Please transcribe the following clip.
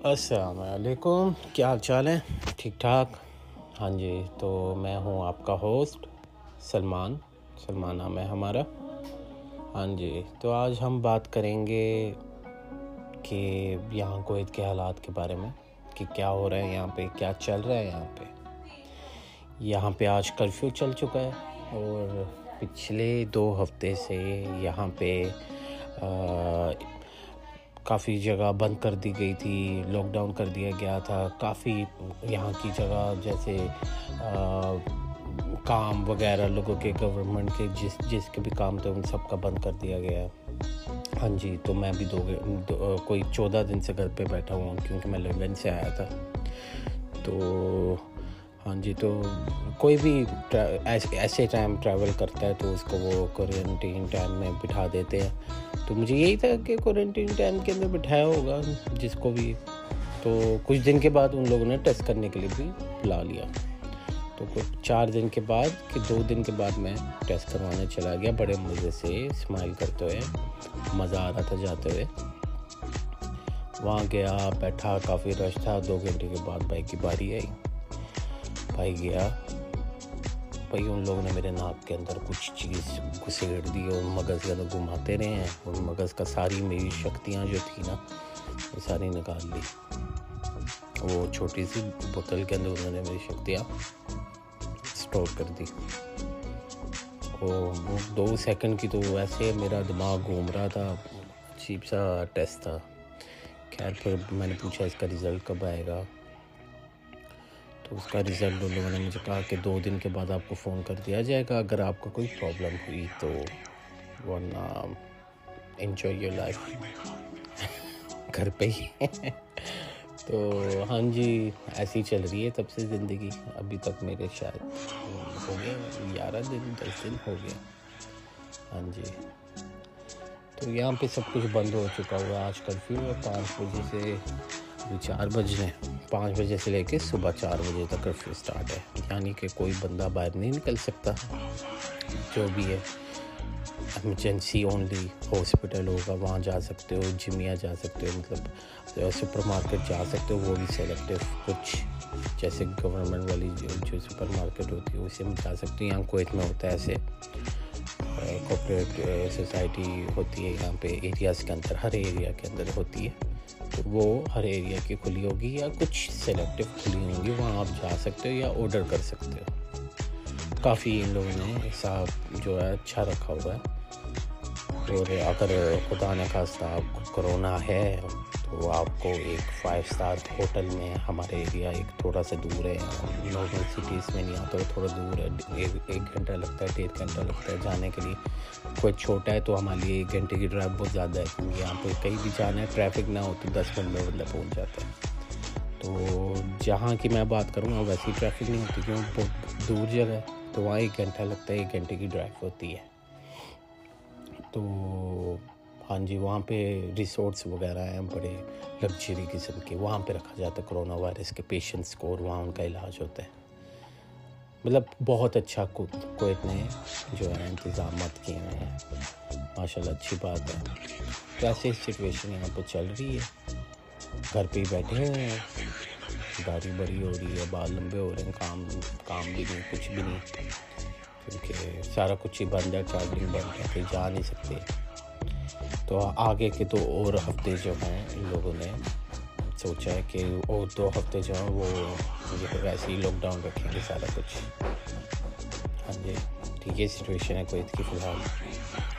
السلام علیکم، کیا حال چال ہے ٹھیک ٹھاک؟ ہاں جی تو میں ہوں آپ کا ہوسٹ سلمان سلمان نام ہے ہمارا۔ ہاں جی تو آج ہم بات کریں گے کہ یہاں کویت کے حالات کے بارے میں، کہ کیا ہو رہا ہے یہاں پہ، کیا چل رہا ہے یہاں پہ۔ یہاں پہ آج کرفیو چل چکا ہے، اور پچھلے دو ہفتے سے یہاں پہ کافی جگہ بند کر دی گئی تھی لاک ڈاؤن کر دیا گیا تھا۔ کافی یہاں کی جگہ جیسے کام وغیرہ لوگوں کے گورنمنٹ کے، جس جس کے بھی کام تھے، ان سب کا بند کر دیا گیا۔ ہے ہاں جی تو میں بھی دو کوئی چودہ دن سے گھر پہ بیٹھا ہوا ہوں کیونکہ میں لنڈن سے آیا تھا۔ تو ہاں جی تو کوئی بھی ایسے ٹائم ٹریول کرتا ہے تو اس کو وہ کورنٹین ٹائم میں بٹھا دیتے ہیں۔ تو مجھے یہی تھا کہ کورنٹین ٹائم کے اندر بٹھایا ہوگا جس کو بھی تو کچھ دن کے بعد ان لوگوں نے ٹیسٹ کرنے کے لیے بھی بلا لیا۔ تو کچھ چار دن کے بعد کہ دو دن کے بعد میں ٹیسٹ کروانے چلا گیا، بڑے مزے سے اسمائل کرتے ہوئے، مزہ آ رہا تھا جاتے ہوئے۔ وہاں گیا، بیٹھا، کافی رش تھا۔ دو گھنٹے کے بعد بھائی کی باری آئی۔ بھائی گیا بھائی، ان لوگوں نے میرے ناک کے اندر کچھ چیز گھسیڑ دی، اور مغز کے اندر گھماتے رہے ہیں، اور مغز کا ساری میری شکتیاں جو تھیں نا وہ ساری نکال لی وہ چھوٹی سی بوتل کے اندر انہوں نے میری شکتیاں اسٹور کر دی۔ وہ دو سیکنڈ کی تو ویسے میرا دماغ گھوم رہا تھا، عجیب سا ٹیسٹ تھا۔ خیر، پھر میں نے پوچھا اس کا رزلٹ کب آئے گا۔ تو اس کا رزلٹ ان لوگوں نے مجھے کہا کہ دو دن کے بعد آپ کو فون کر دیا جائے گا۔ اگر آپ کو کوئی پرابلم ہوئی تو ورنہ انجوائے یور لائف گھر پہ ہی۔ تو ہاں جی ایسی چل رہی ہے تب سے زندگی۔ ابھی تک میرے شاید ہو گیا، گیارہ دن، دس دن ہو گیا۔ ہاں جی۔ تو یہاں پہ سب کچھ بند ہو چکا ہوا آج کرفیو ہے پانچ بجے سے ابھی چار بج رہے ہیں۔ پانچ بجے سے لے کے صبح چار بجے تک کرفیو اسٹارٹ ہے۔ یعنی کہ کوئی بندہ باہر نہیں نکل سکتا۔ جو بھی ہے ایمرجنسی اونلی ہاسپٹل ہوگا، وہاں جا سکتے ہو جمیا جا سکتے ہو مطلب سپر مارکیٹ جا سکتے ہو، وہ بھی سلیکٹیو کچھ۔ جیسے گورنمنٹ والی جو جو سپر مارکیٹ ہوتی ہے، اسے میں جا سکتے ہو۔ یہاں کویت میں ہوتا ہے ایسے کوپریٹ سوسائٹی ہوتی ہے۔ یہاں پہ ایریاز کے اندر، ہر ایریا کے اندر ہوتی ہے۔ وہ ہر ایریا کی کھلی ہوگی یا کچھ سلیکٹیو کھلی ہوں گی، وہاں آپ جا سکتے ہو یا آڈر کر سکتے ہو۔ کافی ان لوگوں نے حساب جو ہے اچھا رکھا ہوا ہے۔ اور اگر خدا نخواستہ آپ کو کرونا ہے تو آپ کو ایک فائیو اسٹار ہوٹل میں ہمارے ایریا ایک تھوڑا سا دور ہے نارمل سٹیز میں نہیں آتا تھوڑا دور ہے۔ ایک گھنٹہ لگتا ہے، ڈیڑھ گھنٹہ لگتا ہے جانے کے لیے۔ کوئی چھوٹا ہے تو ہمارے لیے ایک گھنٹے کی ڈرائیو بہت زیادہ ہے۔ کیونکہ یہاں پہ کہیں بھی جانا ہے ٹریفک نہ ہو تو دس منٹ میں بندہ پہنچ جاتا ہے۔ تو جہاں کی میں بات کروں گا ویسی ٹریفک نہیں ہوتی، کیوں؟ بہت دور جگہ ہے۔ تو وہاں ایک گھنٹہ لگتا ہے، ایک گھنٹے کی ڈرائیو ہوتی ہے۔ تو ہاں جی وہاں پہ ریسورٹس وغیرہ ہیں، بڑے لگژری قسم کے، وہاں پہ رکھا جاتا ہے کرونا وائرس کے پیشنٹس کو اور وہاں ان کا علاج ہوتا ہے۔ مطلب بہت اچھا کویت نے جو ہے انتظامات کیے ہوئے ہیں۔ ماشاء اللہ اچھی بات ہے۔ تو سچویشن یہاں پہ چل رہی ہے۔ گھر پہ ہی بیٹھے ہوئے ہیں۔ داڑھی بڑی ہو رہی ہے، بال لمبے ہو رہے ہیں، کام کام بھی نہیں، کچھ بھی نہیں۔ کیونکہ سارا کچھ ہی بند ہے ٹریولنگ بند ہے کہیں جا نہیں سکتے۔ تو آگے کے دو اور ہفتے جو ہیں ان لوگوں نے سوچا ہے کہ اور دو ہفتے جو ہیں وہ ویسے ہی لاک ڈاؤن رکھیں گے سارا کچھ۔ ہاں جی ٹھیک ہے سچویشن ہے کوئی کی فی الحال۔